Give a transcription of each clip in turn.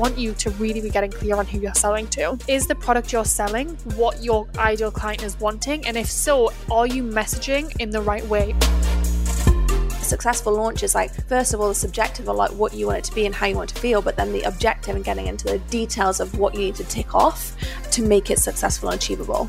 want you to really be getting clear on who you're selling to. Is the product you're selling what your ideal client is wanting? And if so, are you messaging in the right way? successful launch is like first of all the subjective of like what you want it to be and how you want to feel but then the objective and getting into the details of what you need to tick off to make it successful and achievable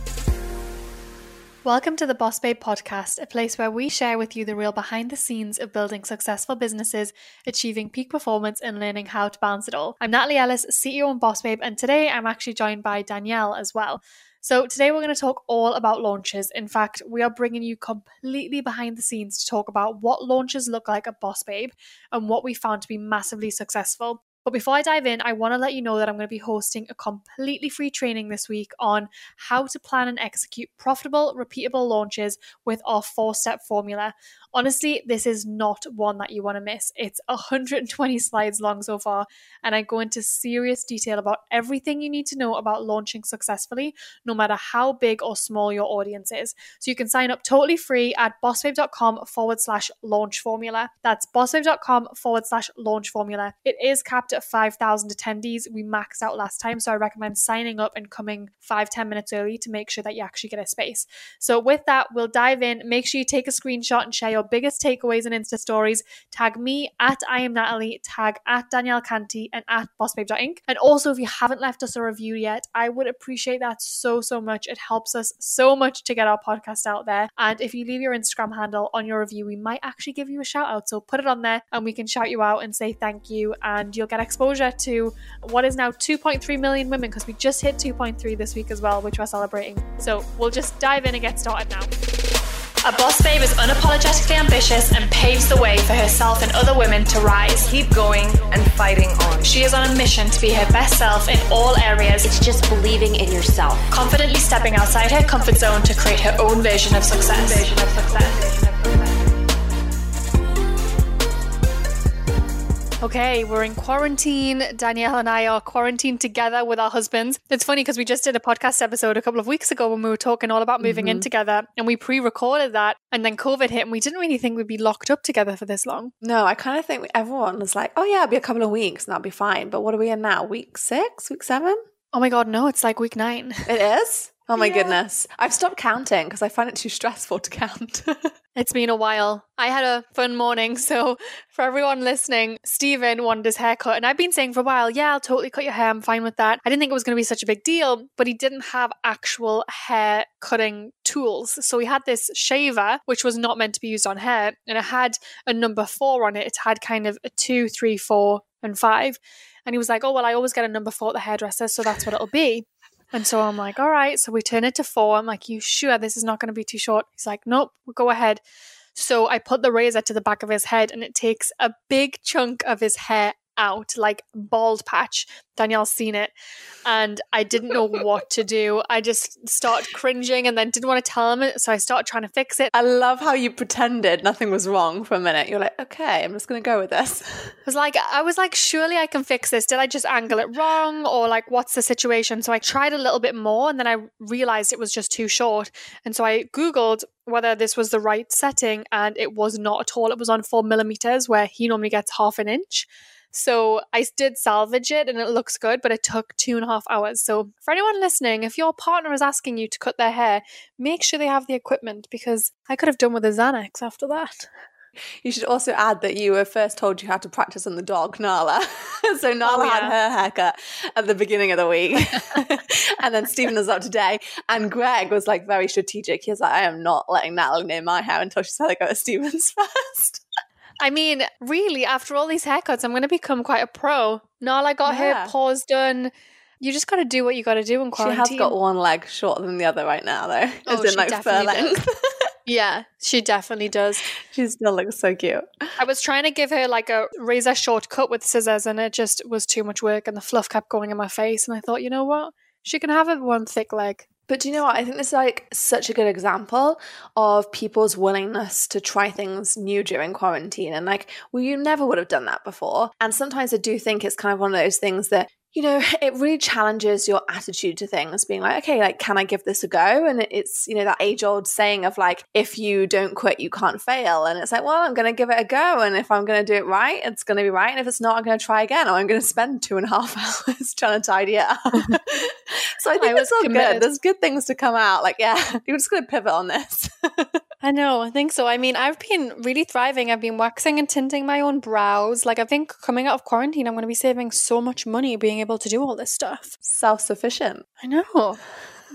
Welcome to the Boss Babe podcast, a place where we share with you the real behind the scenes of building successful businesses, achieving peak performance, and learning how to balance it all. I'm Natalie Ellis, CEO and Boss Babe, and today I'm actually joined by Danielle as well. So, today we're going to talk all about launches. In fact, we are bringing you completely behind the scenes to talk about what launches look like at Boss Babe and what we found to be massively successful. But before I dive in, I want to let you know that I'm going to be hosting a completely free training this week on how to plan and execute profitable, repeatable launches with our four step formula. Honestly, this is not one that you want to miss. It's 120 slides long so far, and I go into serious detail about everything you need to know about launching successfully, no matter how big or small your audience is. So you can sign up totally free at bossbabe.com forward slash launch formula. That's bossbabe.com forward slash launch formula. It is capped at 5,000 attendees. We maxed out last time, so I recommend signing up and coming five ten minutes early to make sure that you actually get a space. So with that, we'll dive in. Make sure you take a screenshot and share your your biggest takeaways and Insta stories. Tag me at I am Natalie, tag at Danielle Canty, and at bossbabe.inc. And also, if you haven't left us a review yet, I would appreciate that so, so much. It helps us so much to get our podcast out there. And if you leave your Instagram handle on your review, we might actually give you a shout out. So put it on there and we can shout you out and say thank you. And you'll get exposure to what is now 2.3 million women because we just hit 2.3 this week as well, which we're celebrating. So we'll just dive in and get started now. A boss babe is unapologetically ambitious and paves the way for herself and other women to rise. Keep going and fighting on. She is on a mission to be her best self in all areas. It's just believing in yourself. Confidently stepping outside her comfort zone to create her own version of success. Version of success. Okay, we're in quarantine. Danielle and I are quarantined together with our husbands. It's funny because we just did a podcast episode a couple of weeks ago when we were talking all about moving mm-hmm. in together and we pre recorded that. And then COVID hit and we didn't really think we'd be locked up together for this long. No, I kind of think everyone was like, oh, yeah, it'll be a couple of weeks and that'll be fine. But what are we in now? Week six? Week seven? Oh my God, no, it's like week nine. It is? Oh my yeah. goodness. I've stopped counting because I find it too stressful to count. it's been a while. I had a fun morning. So, for everyone listening, Stephen wanted his hair cut. And I've been saying for a while, yeah, I'll totally cut your hair. I'm fine with that. I didn't think it was going to be such a big deal, but he didn't have actual hair cutting tools. So, he had this shaver, which was not meant to be used on hair. And it had a number four on it. It had kind of a two, three, four, and five. And he was like, oh, well, I always get a number four at the hairdresser. So that's what it'll be. And so I'm like, all right. So we turn it to four. I'm like, you sure this is not going to be too short? He's like, nope, we'll go ahead. So I put the razor to the back of his head and it takes a big chunk of his hair out, like bald patch. Danielle's seen it. And I didn't know what to do. I just started cringing and then didn't want to tell him it. So I started trying to fix it. I love how you pretended nothing was wrong for a minute. You're like, okay, I'm just going to go with this. I was like, I was like, surely I can fix this. Did I just angle it wrong? Or like, what's the situation? So I tried a little bit more and then I realized it was just too short. And so I Googled whether this was the right setting and it was not at all. It was on four millimeters where he normally gets half an inch. So I did salvage it and it looks good, but it took two and a half hours. So for anyone listening, if your partner is asking you to cut their hair, make sure they have the equipment because I could have done with a Xanax after that. You should also add that you were first told you had to practice on the dog, Nala. so Nala oh, yeah. had her haircut at the beginning of the week. and then Stephen was up today. And Greg was like very strategic. He was like, I am not letting Natalie near my hair until she's had to go to Stephen's first. I mean, really, after all these haircuts, I'm going to become quite a pro. Nala got yeah. her paws done. You just got to do what you got to do in quarantine. She has got one leg shorter than the other right now, though. Oh, As in, like, fur length. yeah, she definitely does. She still looks so cute. I was trying to give her like a razor short cut with scissors, and it just was too much work, and the fluff kept going in my face. And I thought, you know what? She can have it one thick leg. But do you know what? I think this is like such a good example of people's willingness to try things new during quarantine. And like, well, you never would have done that before. And sometimes I do think it's kind of one of those things that you know, it really challenges your attitude to things, being like, okay, like, can I give this a go? And it's, you know, that age old saying of like, if you don't quit, you can't fail. And it's like, well, I'm going to give it a go. And if I'm going to do it right, it's going to be right. And if it's not, I'm going to try again, or I'm going to spend two and a half hours trying to tidy it up. so I oh, think I it's all committed. good. There's good things to come out. Like, yeah, you're just going to pivot on this. I know. I think so. I mean, I've been really thriving. I've been waxing and tinting my own brows. Like, I think coming out of quarantine, I'm going to be saving so much money being able to do all this stuff. Self sufficient. I know.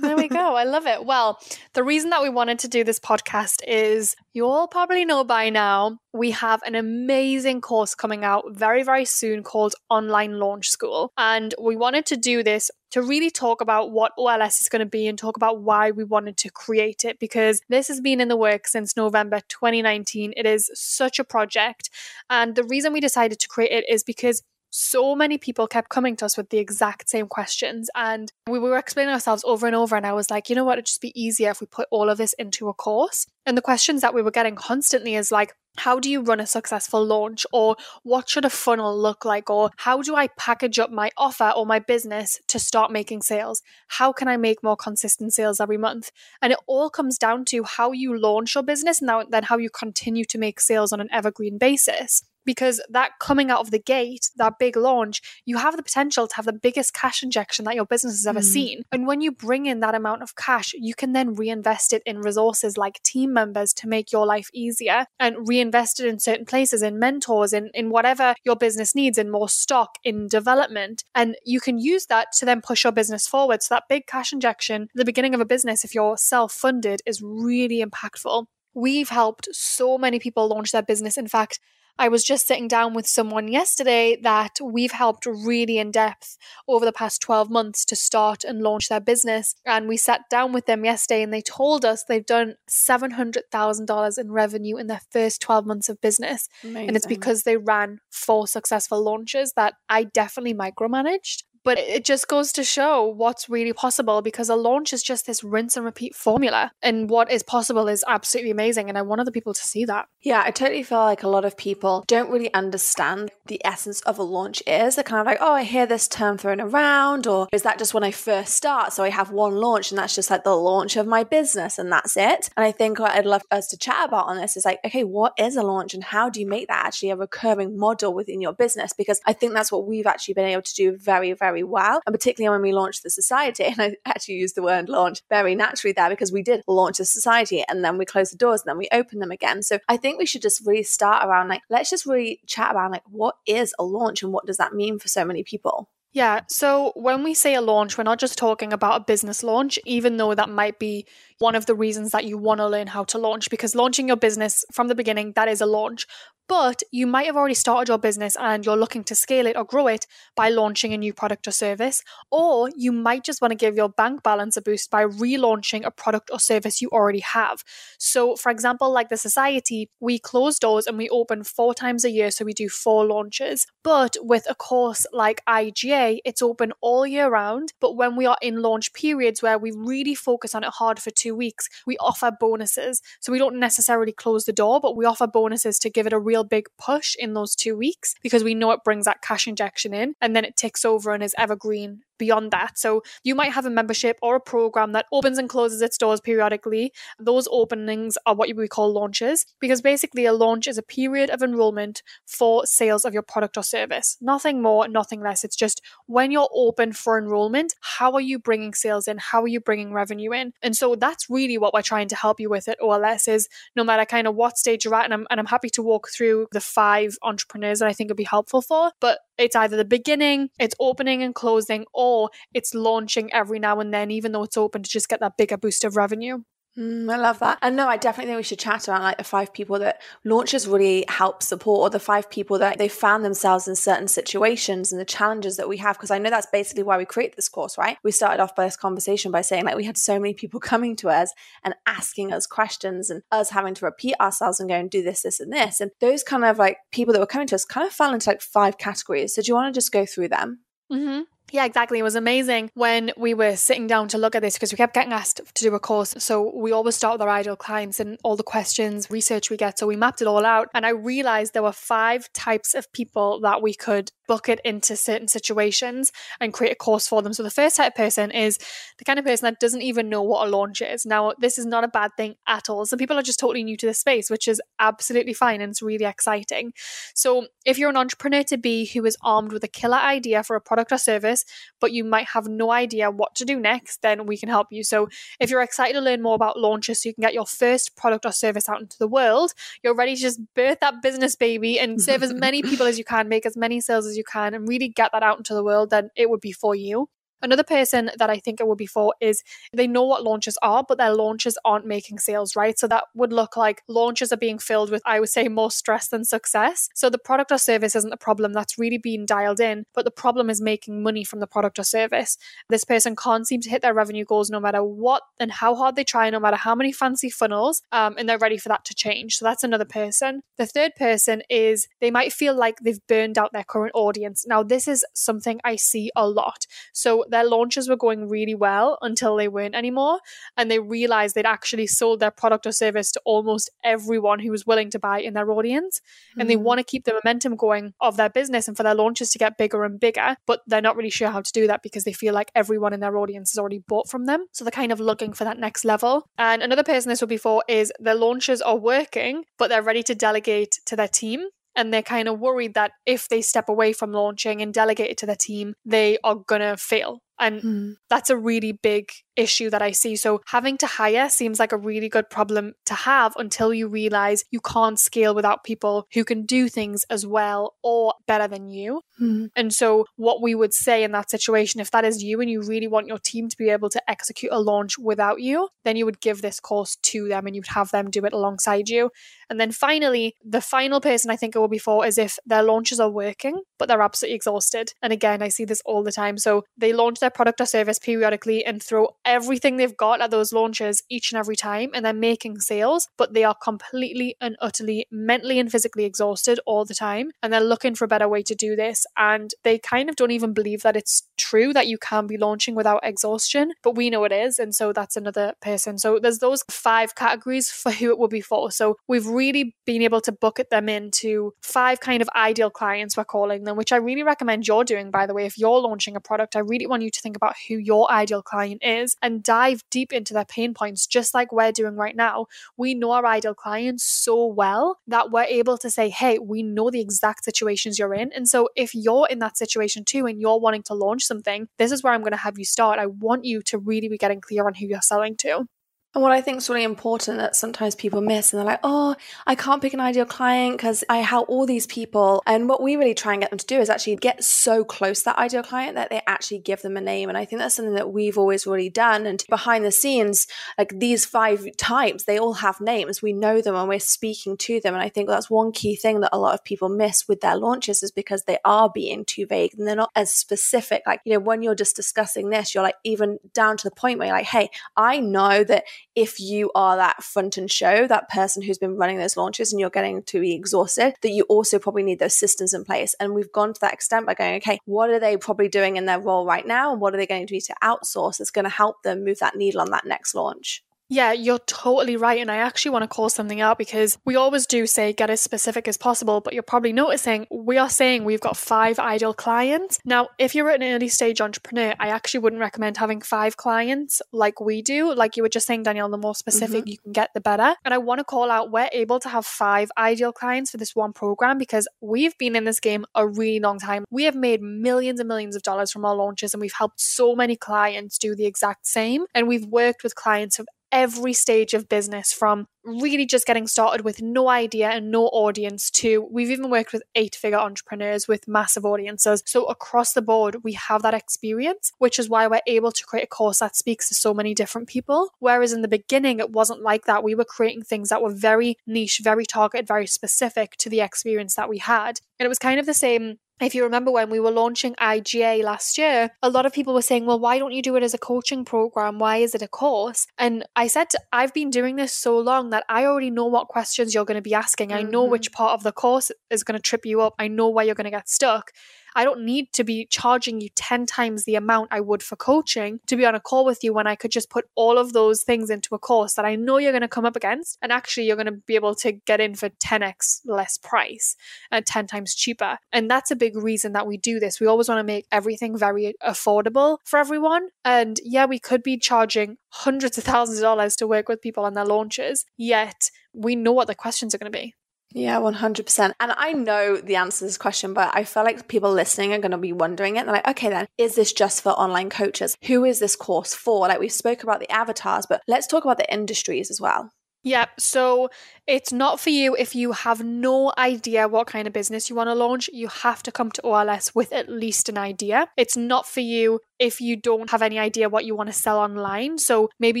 There we go. I love it. Well, the reason that we wanted to do this podcast is you all probably know by now we have an amazing course coming out very, very soon called Online Launch School. And we wanted to do this to really talk about what OLS is going to be and talk about why we wanted to create it because this has been in the works since November 2019. It is such a project. And the reason we decided to create it is because so many people kept coming to us with the exact same questions. And we were explaining ourselves over and over. And I was like, you know what? It'd just be easier if we put all of this into a course. And the questions that we were getting constantly is like, how do you run a successful launch? Or what should a funnel look like? Or how do I package up my offer or my business to start making sales? How can I make more consistent sales every month? And it all comes down to how you launch your business and then how you continue to make sales on an evergreen basis because that coming out of the gate, that big launch, you have the potential to have the biggest cash injection that your business has ever mm. seen. And when you bring in that amount of cash, you can then reinvest it in resources like team members to make your life easier and reinvest it in certain places, in mentors, in, in whatever your business needs, in more stock, in development. And you can use that to then push your business forward. So that big cash injection, the beginning of a business, if you're self funded, is really impactful. We've helped so many people launch their business. In fact, I was just sitting down with someone yesterday that we've helped really in depth over the past 12 months to start and launch their business. And we sat down with them yesterday and they told us they've done $700,000 in revenue in their first 12 months of business. Amazing. And it's because they ran four successful launches that I definitely micromanaged. But it just goes to show what's really possible because a launch is just this rinse and repeat formula. And what is possible is absolutely amazing. And I want other people to see that. Yeah, I totally feel like a lot of people don't really understand the essence of a launch is. They're kind of like, oh, I hear this term thrown around, or is that just when I first start? So I have one launch and that's just like the launch of my business and that's it. And I think what I'd love us to chat about on this is like, okay, what is a launch and how do you make that actually a recurring model within your business? Because I think that's what we've actually been able to do very, very very well. And particularly when we launched the society, and I actually used the word launch very naturally there because we did launch the society and then we closed the doors and then we opened them again. So I think we should just really start around like, let's just really chat around like, what is a launch and what does that mean for so many people? Yeah. So when we say a launch, we're not just talking about a business launch, even though that might be one of the reasons that you want to learn how to launch, because launching your business from the beginning, that is a launch. But you might have already started your business and you're looking to scale it or grow it by launching a new product or service. Or you might just want to give your bank balance a boost by relaunching a product or service you already have. So, for example, like the Society, we close doors and we open four times a year. So we do four launches. But with a course like IGA, it's open all year round. But when we are in launch periods where we really focus on it hard for two weeks, we offer bonuses. So we don't necessarily close the door, but we offer bonuses to give it a real big push in those two weeks because we know it brings that cash injection in and then it ticks over and is evergreen beyond that. So you might have a membership or a program that opens and closes its doors periodically. Those openings are what we call launches because basically a launch is a period of enrollment for sales of your product or service. Nothing more, nothing less. It's just when you're open for enrollment, how are you bringing sales in? How are you bringing revenue in? And so that's really what we're trying to help you with at OLS is no matter kind of what stage you're at, and I'm, and I'm happy to walk through the five entrepreneurs that I think would be helpful for, but it's either the beginning, it's opening and closing, or it's launching every now and then, even though it's open to just get that bigger boost of revenue. Mm, I love that. And no, I definitely think we should chat around like the five people that launches really help support or the five people that they found themselves in certain situations and the challenges that we have. Because I know that's basically why we create this course, right? We started off by this conversation by saying like we had so many people coming to us and asking us questions and us having to repeat ourselves and go and do this, this, and this. And those kind of like people that were coming to us kind of fell into like five categories. So do you want to just go through them? Mm-hmm. Yeah, exactly. It was amazing when we were sitting down to look at this because we kept getting asked to do a course. So we always start with our ideal clients and all the questions, research we get. So we mapped it all out. And I realized there were five types of people that we could bucket into certain situations and create a course for them. So the first type of person is the kind of person that doesn't even know what a launch is. Now, this is not a bad thing at all. Some people are just totally new to the space, which is absolutely fine and it's really exciting. So if you're an entrepreneur to be who is armed with a killer idea for a product or service, but you might have no idea what to do next, then we can help you. So if you're excited to learn more about launches so you can get your first product or service out into the world, you're ready to just birth that business baby and serve as many people as you can, make as many sales as you can, and really get that out into the world, then it would be for you. Another person that I think it would be for is they know what launches are, but their launches aren't making sales, right? So that would look like launches are being filled with, I would say, more stress than success. So the product or service isn't the problem. That's really being dialed in, but the problem is making money from the product or service. This person can't seem to hit their revenue goals no matter what and how hard they try, no matter how many fancy funnels, um, and they're ready for that to change. So that's another person. The third person is they might feel like they've burned out their current audience. Now, this is something I see a lot. So their launches were going really well until they weren't anymore. And they realized they'd actually sold their product or service to almost everyone who was willing to buy in their audience. Mm-hmm. And they mm. want to keep the momentum going of their business and for their launches to get bigger and bigger. But they're not really sure how to do that because they feel like everyone in their audience has already bought from them. So they're kind of looking for that next level. And another person this will be for is their launches are working, but they're ready to delegate to their team and they're kind of worried that if they step away from launching and delegate it to their team, they are gonna fail. And mm. that's a really big issue that I see. So having to hire seems like a really good problem to have until you realize you can't scale without people who can do things as well or better than you. Mm. And so what we would say in that situation, if that is you and you really want your team to be able to execute a launch without you, then you would give this course to them and you'd have them do it alongside you. And then finally, the final person I think it will be for is if their launches are working, but they're absolutely exhausted. And again, I see this all the time. So they launch their product or service periodically and throw everything they've got at those launches each and every time, and they're making sales, but they are completely and utterly mentally and physically exhausted all the time. And they're looking for a better way to do this. And they kind of don't even believe that it's true that you can be launching without exhaustion, but we know it is. And so that's another person. So there's those five categories for who it will be for. So we've really been able to bucket them into five kind of ideal clients, we're calling them, which I really recommend you're doing, by the way. If you're launching a product, I really want you to think about who your ideal client is and dive deep into their pain points, just like we're doing right now. We know our ideal clients so well that we're able to say, hey, we know the exact situations you're in. And so if you're in that situation too and you're wanting to launch something, this is where I'm going to have you start. I want you to really be getting clear on who you're selling to. And what I think is really important that sometimes people miss, and they're like, oh, I can't pick an ideal client because I help all these people. And what we really try and get them to do is actually get so close to that ideal client that they actually give them a name. And I think that's something that we've always really done. And behind the scenes, like these five types, they all have names. We know them and we're speaking to them. And I think that's one key thing that a lot of people miss with their launches is because they are being too vague and they're not as specific. Like, you know, when you're just discussing this, you're like, even down to the point where you're like, hey, I know that if you are that front and show, that person who's been running those launches and you're getting to be exhausted, that you also probably need those systems in place. And we've gone to that extent by going, okay, what are they probably doing in their role right now? And what are they going to need to outsource that's going to help them move that needle on that next launch? Yeah, you're totally right. And I actually want to call something out because we always do say get as specific as possible, but you're probably noticing we are saying we've got five ideal clients. Now, if you're an early stage entrepreneur, I actually wouldn't recommend having five clients like we do. Like you were just saying, Danielle, the more specific mm-hmm. you can get, the better. And I want to call out we're able to have five ideal clients for this one program because we've been in this game a really long time. We have made millions and millions of dollars from our launches and we've helped so many clients do the exact same. And we've worked with clients of every stage of business from really just getting started with no idea and no audience to we've even worked with eight figure entrepreneurs with massive audiences. So across the board, we have that experience, which is why we're able to create a course that speaks to so many different people. Whereas in the beginning, it wasn't like that. We were creating things that were very niche, very targeted, very specific to the experience that we had. And it was kind of the same if you remember when we were launching IGA last year, a lot of people were saying, well, why don't you do it as a coaching program? Why is it a course? And I said, I've been doing this so long that I already know what questions you're going to be asking. I know mm-hmm. which part of the course is going to trip you up. I know where you're going to get stuck. I don't need to be charging you 10 times the amount I would for coaching to be on a call with you when I could just put all of those things into a course that I know you're going to come up against. And actually, you're going to be able to get in for 10x less price and 10 times cheaper. And that's a big reason that we do this. We always want to make everything very affordable for everyone. And yeah, we could be charging hundreds of thousands of dollars to work with people on their launches, yet we know what the questions are going to be. Yeah, 100%. And I know the answer to this question, but I feel like people listening are going to be wondering it. They're like, okay, then, is this just for online coaches? Who is this course for? Like, we spoke about the avatars, but let's talk about the industries as well. Yeah, so it's not for you if you have no idea what kind of business you want to launch. You have to come to OLS with at least an idea. It's not for you if you don't have any idea what you want to sell online. So maybe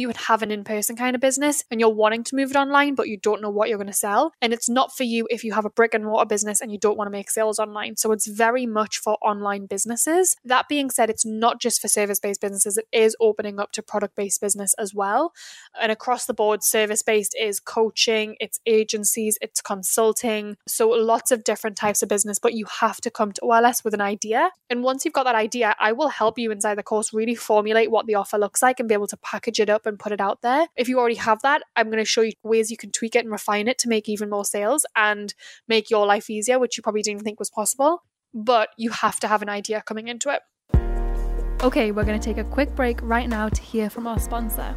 you would have an in person kind of business and you're wanting to move it online, but you don't know what you're going to sell. And it's not for you if you have a brick and mortar business and you don't want to make sales online. So it's very much for online businesses. That being said, it's not just for service based businesses, it is opening up to product based business as well. And across the board, service based is coaching, it's agencies, it's consulting. So lots of different types of business, but you have to come to OLS with an idea. And once you've got that idea, I will help you inside the course really formulate what the offer looks like and be able to package it up and put it out there. If you already have that, I'm going to show you ways you can tweak it and refine it to make even more sales and make your life easier, which you probably didn't think was possible. But you have to have an idea coming into it. Okay, we're going to take a quick break right now to hear from our sponsor.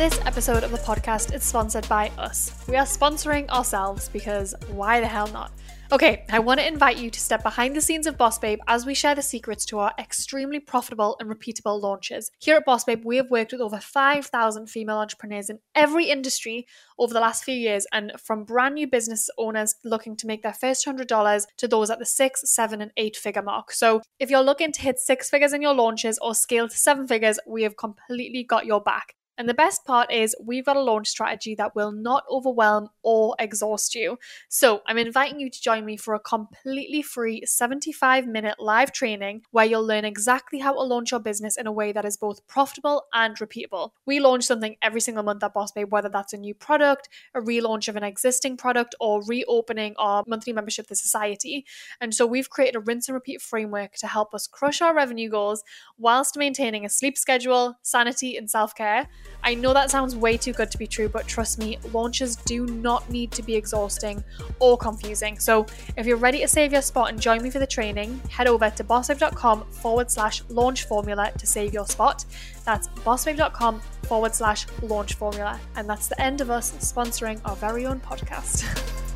This episode of the podcast is sponsored by us. We are sponsoring ourselves because why the hell not? Okay, I want to invite you to step behind the scenes of Boss Babe as we share the secrets to our extremely profitable and repeatable launches. Here at Boss Babe, we have worked with over 5,000 female entrepreneurs in every industry over the last few years, and from brand new business owners looking to make their first $100 to those at the six, seven, and eight figure mark. So if you're looking to hit six figures in your launches or scale to seven figures, we have completely got your back. And the best part is we've got a launch strategy that will not overwhelm or exhaust you. So I'm inviting you to join me for a completely free 75 minute live training where you'll learn exactly how to launch your business in a way that is both profitable and repeatable. We launch something every single month at Boss Babe, whether that's a new product, a relaunch of an existing product, or reopening our monthly membership to society. And so we've created a rinse and repeat framework to help us crush our revenue goals whilst maintaining a sleep schedule, sanity, and self care. I know that sounds way too good to be true, but trust me, launches do not need to be exhausting or confusing. So if you're ready to save your spot and join me for the training, head over to bossbabe.com forward slash launch formula to save your spot. That's bossbabe.com forward slash launch formula. And that's the end of us sponsoring our very own podcast.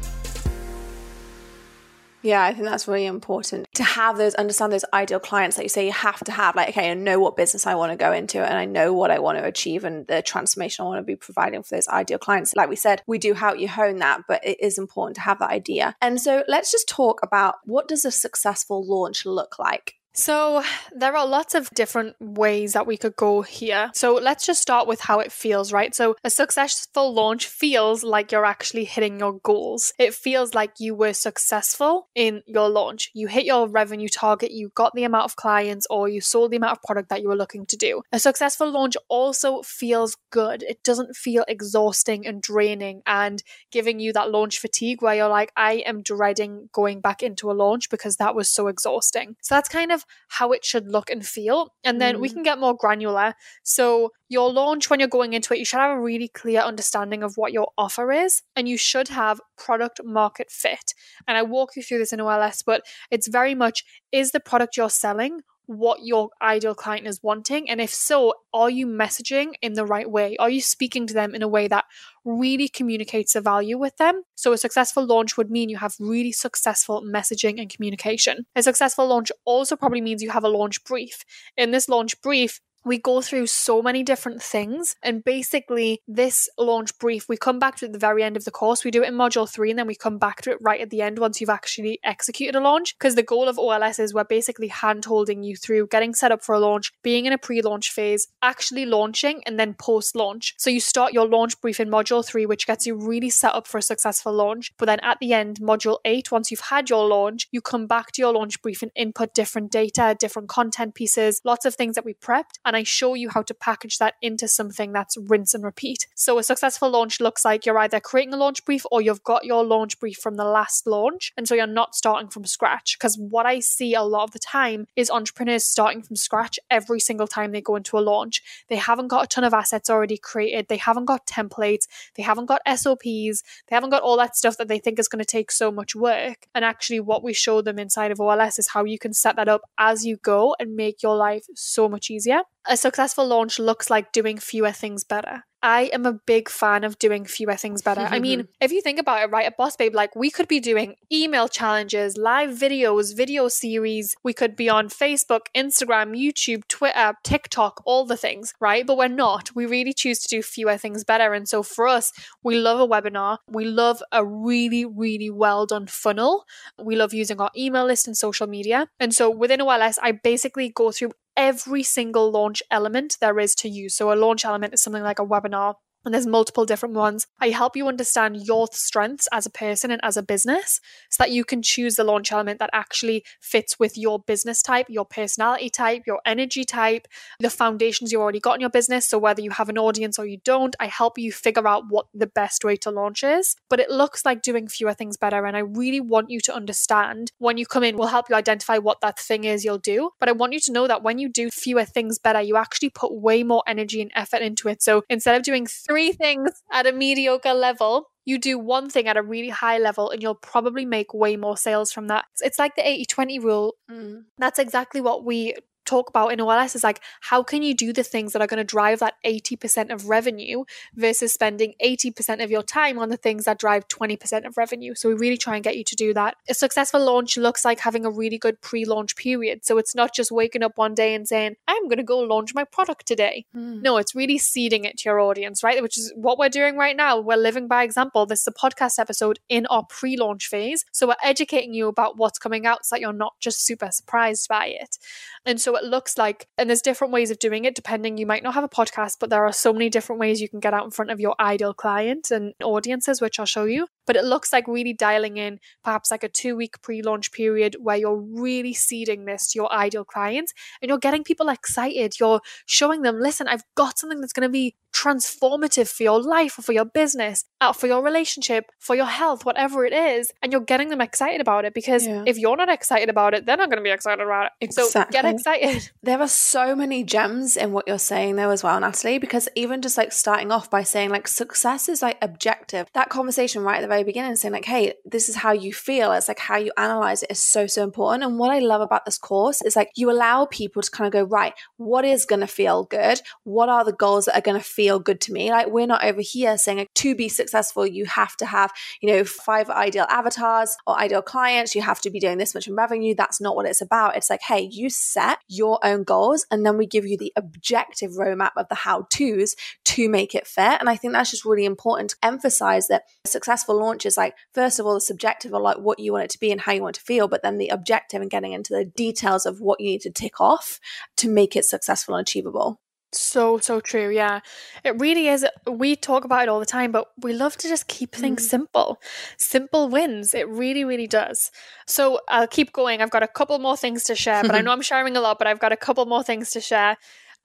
Yeah, I think that's really important to have those, understand those ideal clients that you say you have to have. Like, okay, I know what business I want to go into and I know what I want to achieve and the transformation I want to be providing for those ideal clients. Like we said, we do help you hone that, but it is important to have that idea. And so let's just talk about what does a successful launch look like? So, there are lots of different ways that we could go here. So, let's just start with how it feels, right? So, a successful launch feels like you're actually hitting your goals. It feels like you were successful in your launch. You hit your revenue target, you got the amount of clients, or you sold the amount of product that you were looking to do. A successful launch also feels good. It doesn't feel exhausting and draining and giving you that launch fatigue where you're like, I am dreading going back into a launch because that was so exhausting. So, that's kind of how it should look and feel. And then mm. we can get more granular. So, your launch, when you're going into it, you should have a really clear understanding of what your offer is, and you should have product market fit. And I walk you through this in OLS, but it's very much is the product you're selling what your ideal client is wanting? And if so, are you messaging in the right way? Are you speaking to them in a way that really communicates the value with them? So, a successful launch would mean you have really successful messaging and communication. A successful launch also probably means you have a launch brief. In this launch brief, we go through so many different things. And basically, this launch brief, we come back to at the very end of the course. We do it in module three, and then we come back to it right at the end once you've actually executed a launch. Because the goal of OLS is we're basically hand holding you through getting set up for a launch, being in a pre launch phase, actually launching, and then post launch. So you start your launch brief in module three, which gets you really set up for a successful launch. But then at the end, module eight, once you've had your launch, you come back to your launch brief and input different data, different content pieces, lots of things that we prepped. And and I show you how to package that into something that's rinse and repeat. So a successful launch looks like you're either creating a launch brief or you've got your launch brief from the last launch. And so you're not starting from scratch. Because what I see a lot of the time is entrepreneurs starting from scratch every single time they go into a launch. They haven't got a ton of assets already created, they haven't got templates, they haven't got SOPs, they haven't got all that stuff that they think is going to take so much work. And actually, what we show them inside of OLS is how you can set that up as you go and make your life so much easier. A successful launch looks like doing fewer things better. I am a big fan of doing fewer things better. I mean, if you think about it, right, at Boss Babe, like we could be doing email challenges, live videos, video series. We could be on Facebook, Instagram, YouTube, Twitter, TikTok, all the things, right? But we're not. We really choose to do fewer things better. And so for us, we love a webinar. We love a really, really well done funnel. We love using our email list and social media. And so within OLS, I basically go through every single launch element there is to use. So a launch element is something like a webinar and there's multiple different ones. I help you understand your strengths as a person and as a business so that you can choose the launch element that actually fits with your business type, your personality type, your energy type, the foundations you already got in your business. So whether you have an audience or you don't, I help you figure out what the best way to launch is. But it looks like doing fewer things better. And I really want you to understand when you come in, we'll help you identify what that thing is you'll do. But I want you to know that when you do fewer things better, you actually put way more energy and effort into it. So instead of doing three three things at a mediocre level, you do one thing at a really high level and you'll probably make way more sales from that. It's like the 80 20 rule. Mm. That's exactly what we talk about in OLS is like, how can you do the things that are going to drive that 80% of revenue versus spending 80% of your time on the things that drive 20% of revenue? So we really try and get you to do that. A successful launch looks like having a really good pre launch period. So it's not just waking up one day and saying, I'm going to go launch my product today. Mm. No, it's really seeding it to your audience, right? Which is what we're doing right now. We're living by example. This is a podcast episode in our pre launch phase. So we're educating you about what's coming out so that you're not just super surprised by it. And so it looks like, and there's different ways of doing it depending. You might not have a podcast, but there are so many different ways you can get out in front of your ideal client and audiences, which I'll show you. But it looks like really dialing in perhaps like a two week pre launch period where you're really seeding this to your ideal clients and you're getting people excited. You're showing them, listen, I've got something that's going to be transformative for your life or for your business, uh, for your relationship, for your health, whatever it is. And you're getting them excited about it because yeah. if you're not excited about it, they're not going to be excited about it. Exactly. So get excited. There are so many gems in what you're saying there as well, Natalie, because even just like starting off by saying like success is like objective. That conversation right at the very beginning saying like, hey, this is how you feel. It's like how you analyze it is so, so important. And what I love about this course is like you allow people to kind of go, right, what is going to feel good? What are the goals that are going to feel good to me. Like we're not over here saying like, to be successful, you have to have, you know, five ideal avatars or ideal clients. You have to be doing this much in revenue. That's not what it's about. It's like, hey, you set your own goals and then we give you the objective roadmap of the how to's to make it fair. And I think that's just really important to emphasize that successful launch is like, first of all, the subjective or like what you want it to be and how you want to feel, but then the objective and getting into the details of what you need to tick off to make it successful and achievable. So, so true. Yeah. It really is. We talk about it all the time, but we love to just keep things mm. simple. Simple wins. It really, really does. So, I'll keep going. I've got a couple more things to share, but I know I'm sharing a lot, but I've got a couple more things to share.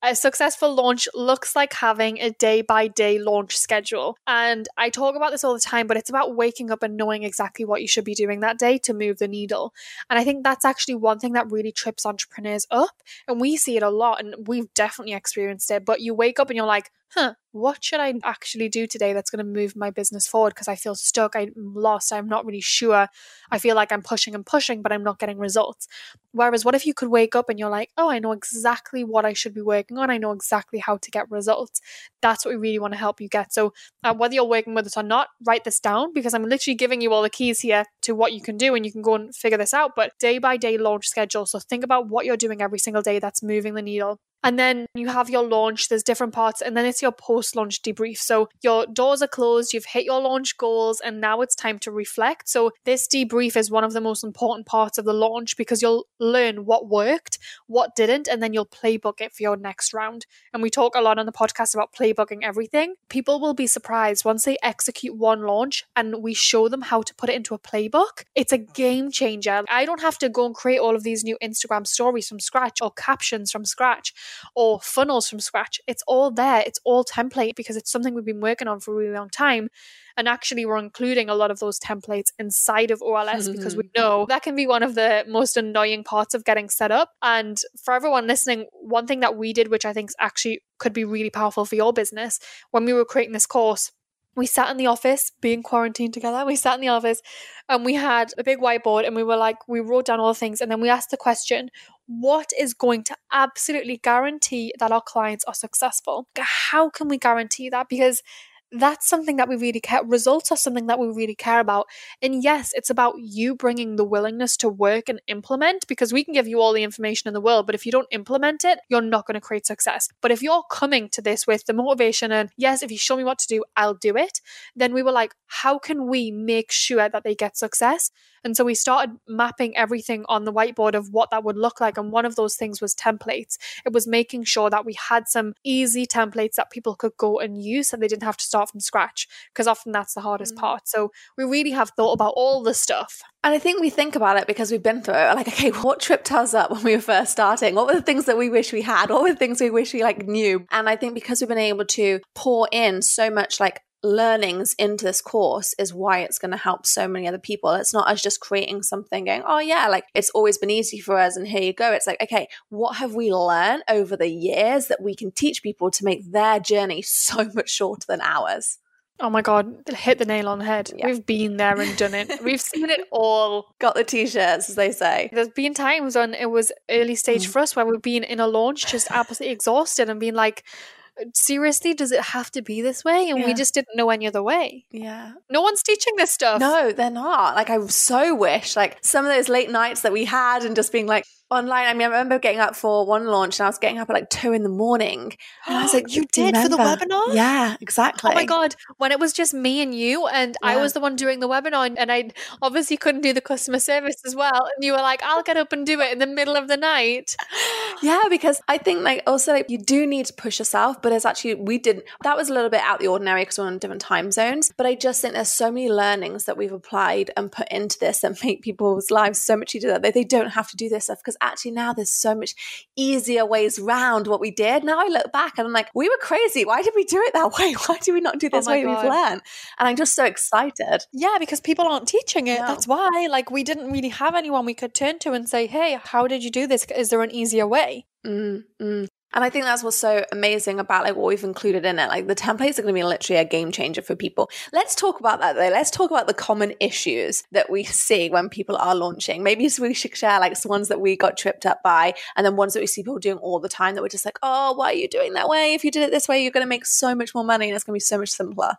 A successful launch looks like having a day by day launch schedule. And I talk about this all the time, but it's about waking up and knowing exactly what you should be doing that day to move the needle. And I think that's actually one thing that really trips entrepreneurs up. And we see it a lot, and we've definitely experienced it. But you wake up and you're like, huh, what should I actually do today that's going to move my business forward? Because I feel stuck, I'm lost, I'm not really sure. I feel like I'm pushing and pushing, but I'm not getting results. Whereas, what if you could wake up and you're like, oh, I know exactly what I should be working on, I know exactly how to get results. That's what we really want to help you get. So, uh, whether you're working with us or not, write this down because I'm literally giving you all the keys here to what you can do and you can go and figure this out. But day by day launch schedule. So, think about what you're doing every single day that's moving the needle and then you have your launch, there's different parts, and then it's your post launch debrief. So your doors are closed, you've hit your launch goals, and now it's time to reflect. So this debrief is one of the most important parts of the launch because you'll learn what worked, what didn't, and then you'll playbook it for your next round. And we talk a lot on the podcast about playbooking everything. People will be surprised once they execute one launch and we show them how to put it into a playbook. It's a game changer. I don't have to go and create all of these new Instagram stories from scratch or captions from scratch. Or funnels from scratch. It's all there. It's all template because it's something we've been working on for a really long time. And actually, we're including a lot of those templates inside of OLS because we know that can be one of the most annoying parts of getting set up. And for everyone listening, one thing that we did, which I think actually could be really powerful for your business, when we were creating this course, we sat in the office being quarantined together. We sat in the office and we had a big whiteboard and we were like, we wrote down all the things and then we asked the question, what is going to absolutely guarantee that our clients are successful? How can we guarantee that? Because that's something that we really care results are something that we really care about and yes it's about you bringing the willingness to work and implement because we can give you all the information in the world but if you don't implement it you're not going to create success but if you're coming to this with the motivation and yes if you show me what to do i'll do it then we were like how can we make sure that they get success and so we started mapping everything on the whiteboard of what that would look like. And one of those things was templates. It was making sure that we had some easy templates that people could go and use and they didn't have to start from scratch, because often that's the hardest mm. part. So we really have thought about all the stuff. And I think we think about it because we've been through it. Like, okay, what tripped us up when we were first starting? What were the things that we wish we had? What were the things we wish we like knew? And I think because we've been able to pour in so much like learnings into this course is why it's going to help so many other people. It's not us just creating something going, oh, yeah, like it's always been easy for us and here you go. It's like, okay, what have we learned over the years that we can teach people to make their journey so much shorter than ours? Oh my god, hit the nail on the head. Yeah. We've been there and done it. We've seen it all. Got the t-shirts, as they say. There's been times when it was early stage mm. for us where we've been in a launch just absolutely exhausted and being like, seriously, does it have to be this way? And yeah. we just didn't know any other way. Yeah. No one's teaching this stuff. No, they're not. Like, I so wish, like, some of those late nights that we had and just being like, online. I mean, I remember getting up for one launch and I was getting up at like two in the morning. And I was like, You did remember? for the webinar? Yeah, exactly. Oh my God. When it was just me and you, and yeah. I was the one doing the webinar, and I obviously couldn't do the customer service as well. And you were like, I'll get up and do it in the middle of the night. yeah, because I think like also like you do need to push yourself, but it's actually, we didn't, that was a little bit out the ordinary because we're on different time zones. But I just think there's so many learnings that we've applied and put into this that make people's lives so much easier that they, they don't have to do this stuff because actually now there's so much easier ways round what we did. Now I look back and I'm like, we were crazy. Why did we do it that way? Why did we not do oh this oh way God. we've learned? And I'm just so excited. Yeah, because people aren't teaching it. No. That's why. Like we didn't really have anyone we could turn to and say, hey, how did you do this? Is there an easier way? Mm, mm. And I think that's what's so amazing about like what we've included in it. Like the templates are going to be literally a game changer for people. Let's talk about that though. Let's talk about the common issues that we see when people are launching. Maybe we should share like ones that we got tripped up by and then ones that we see people doing all the time that we're just like, oh, why are you doing that way? If you did it this way, you're going to make so much more money and it's going to be so much simpler.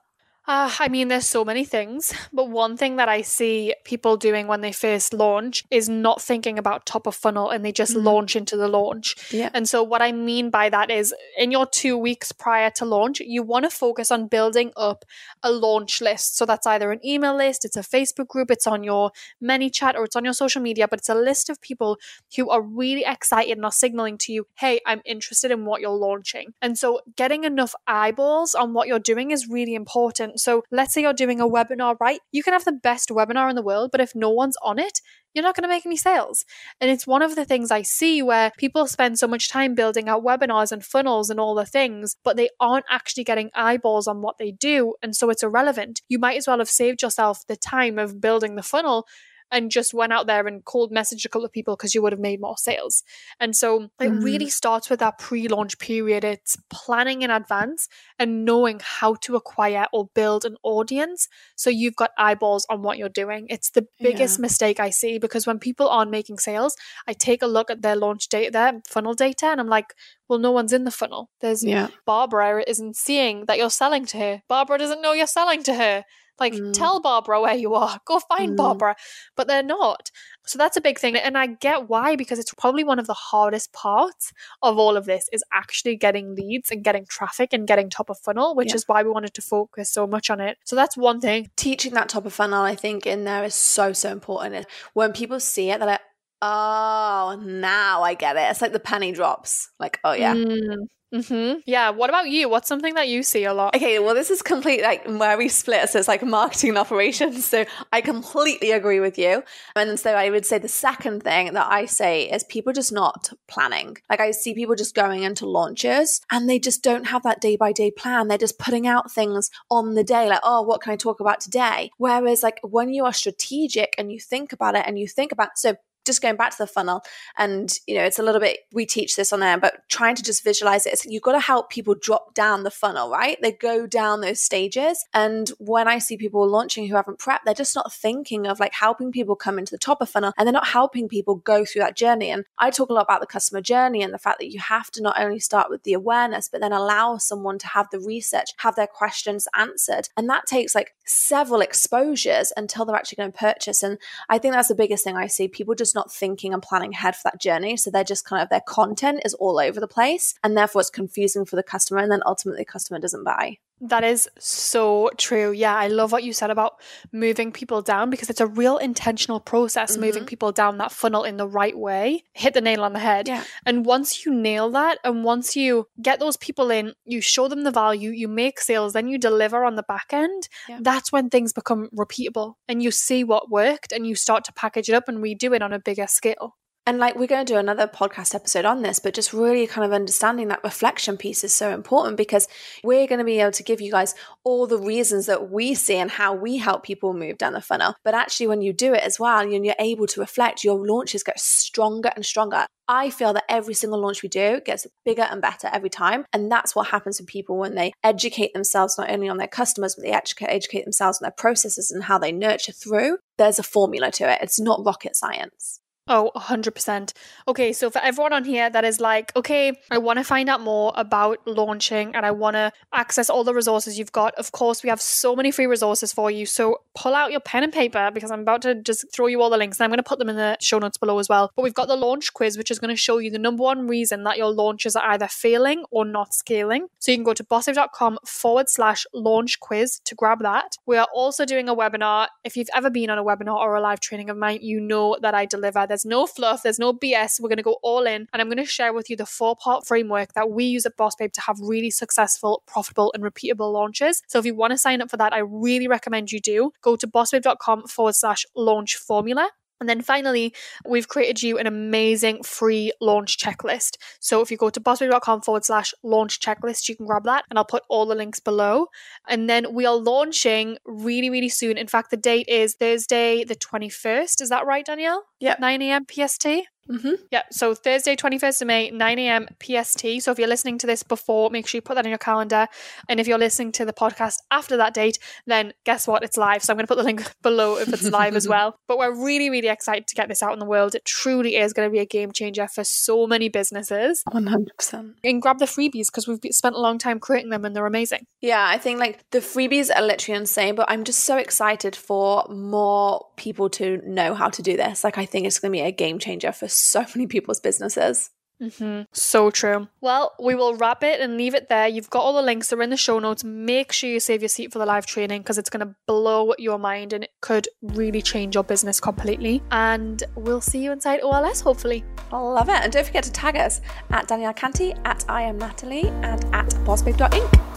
Uh, I mean, there's so many things, but one thing that I see people doing when they first launch is not thinking about top of funnel and they just mm. launch into the launch. Yeah. And so, what I mean by that is in your two weeks prior to launch, you want to focus on building up a launch list. So, that's either an email list, it's a Facebook group, it's on your ManyChat, or it's on your social media, but it's a list of people who are really excited and are signaling to you, hey, I'm interested in what you're launching. And so, getting enough eyeballs on what you're doing is really important so let's say you're doing a webinar, right? You can have the best webinar in the world, but if no one's on it, you're not going to make any sales. And it's one of the things I see where people spend so much time building out webinars and funnels and all the things, but they aren't actually getting eyeballs on what they do. And so it's irrelevant. You might as well have saved yourself the time of building the funnel and just went out there and cold messaged a couple of people because you would have made more sales. And so it mm-hmm. really starts with that pre launch period. It's planning in advance and knowing how to acquire or build an audience so you've got eyeballs on what you're doing. It's the biggest yeah. mistake I see because when people aren't making sales, I take a look at their launch data, their funnel data, and I'm like, well, no one's in the funnel. There's yeah. Barbara isn't seeing that you're selling to her. Barbara doesn't know you're selling to her. Like, mm. tell Barbara where you are. Go find mm. Barbara. But they're not. So that's a big thing. And I get why, because it's probably one of the hardest parts of all of this is actually getting leads and getting traffic and getting top of funnel, which yeah. is why we wanted to focus so much on it. So that's one thing. Teaching that top of funnel, I think, in there is so, so important. When people see it, they're like, oh, now I get it. It's like the penny drops. Like, oh, yeah. Mm. Mm-hmm. Yeah. What about you? What's something that you see a lot? Okay, well, this is complete like where we split. So it's like marketing and operations. So I completely agree with you. And so I would say the second thing that I say is people just not planning. Like I see people just going into launches and they just don't have that day by day plan. They're just putting out things on the day, like, oh, what can I talk about today? Whereas like when you are strategic and you think about it and you think about so just going back to the funnel. And you know it's a little bit we teach this on there but trying to just visualize it you've got to help people drop down the funnel right? They go down those stages. And when i see people launching who haven't prepped they're just not thinking of like helping people come into the top of funnel and they're not helping people go through that journey. And i talk a lot about the customer journey and the fact that you have to not only start with the awareness but then allow someone to have the research have their questions answered. And that takes like several exposures until they're actually going to purchase. And i think that's the biggest thing i see. People just just not thinking and planning ahead for that journey. So they're just kind of their content is all over the place. And therefore it's confusing for the customer. And then ultimately the customer doesn't buy. That is so true. Yeah, I love what you said about moving people down because it's a real intentional process, mm-hmm. moving people down that funnel in the right way. Hit the nail on the head. Yeah. And once you nail that, and once you get those people in, you show them the value, you make sales, then you deliver on the back end, yeah. that's when things become repeatable and you see what worked and you start to package it up and redo it on a bigger scale. And like we're going to do another podcast episode on this, but just really kind of understanding that reflection piece is so important because we're going to be able to give you guys all the reasons that we see and how we help people move down the funnel. But actually, when you do it as well, and you're able to reflect, your launches get stronger and stronger. I feel that every single launch we do gets bigger and better every time. And that's what happens to people when they educate themselves not only on their customers, but they educate, educate themselves on their processes and how they nurture through. There's a formula to it. It's not rocket science. Oh, 100%. Okay, so for everyone on here that is like, okay, I want to find out more about launching and I want to access all the resources you've got, of course, we have so many free resources for you. So pull out your pen and paper because I'm about to just throw you all the links and I'm going to put them in the show notes below as well. But we've got the launch quiz, which is going to show you the number one reason that your launches are either failing or not scaling. So you can go to bossbabe.com forward slash launch quiz to grab that. We are also doing a webinar. If you've ever been on a webinar or a live training of mine, you know that I deliver. There's there's no fluff, there's no BS. We're going to go all in. And I'm going to share with you the four part framework that we use at Boss Babe to have really successful, profitable, and repeatable launches. So if you want to sign up for that, I really recommend you do. Go to bossbabe.com forward slash launch formula. And then finally, we've created you an amazing free launch checklist. So if you go to bossbabe.com forward slash launch checklist, you can grab that and I'll put all the links below. And then we are launching really, really soon. In fact, the date is Thursday, the 21st. Is that right, Danielle? Yeah. 9 a.m. PST. Mm-hmm. Yeah, so Thursday, 21st of May, 9 a.m. PST. So if you're listening to this before, make sure you put that in your calendar. And if you're listening to the podcast after that date, then guess what? It's live. So I'm going to put the link below if it's live as well. But we're really, really excited to get this out in the world. It truly is going to be a game changer for so many businesses. 100%. And grab the freebies because we've spent a long time creating them and they're amazing. Yeah, I think like the freebies are literally insane, but I'm just so excited for more people to know how to do this. Like, I think it's going to be a game changer for so many people's businesses. Mm-hmm. So true. Well, we will wrap it and leave it there. You've got all the links, they're in the show notes. Make sure you save your seat for the live training because it's going to blow your mind and it could really change your business completely. And we'll see you inside OLS, hopefully. I love it. And don't forget to tag us at Danielle Canty, at I am Natalie, and at bossbabe.inc.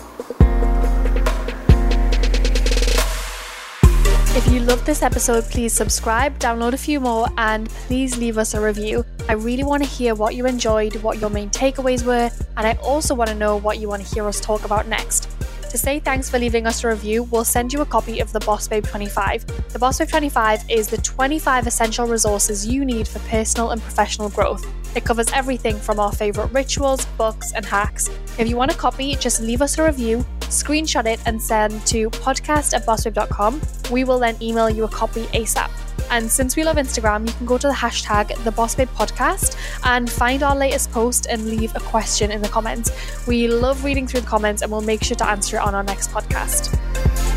If you loved this episode, please subscribe, download a few more, and please leave us a review. I really want to hear what you enjoyed, what your main takeaways were, and I also want to know what you want to hear us talk about next. To say thanks for leaving us a review, we'll send you a copy of the Boss Babe 25. The Boss Babe 25 is the 25 essential resources you need for personal and professional growth. It covers everything from our favourite rituals, books, and hacks. If you want a copy, just leave us a review, screenshot it, and send to podcast at bossbabe.com. We will then email you a copy ASAP. And since we love Instagram, you can go to the hashtag the Boss Podcast and find our latest post and leave a question in the comments. We love reading through the comments and we'll make sure to answer it on our next podcast.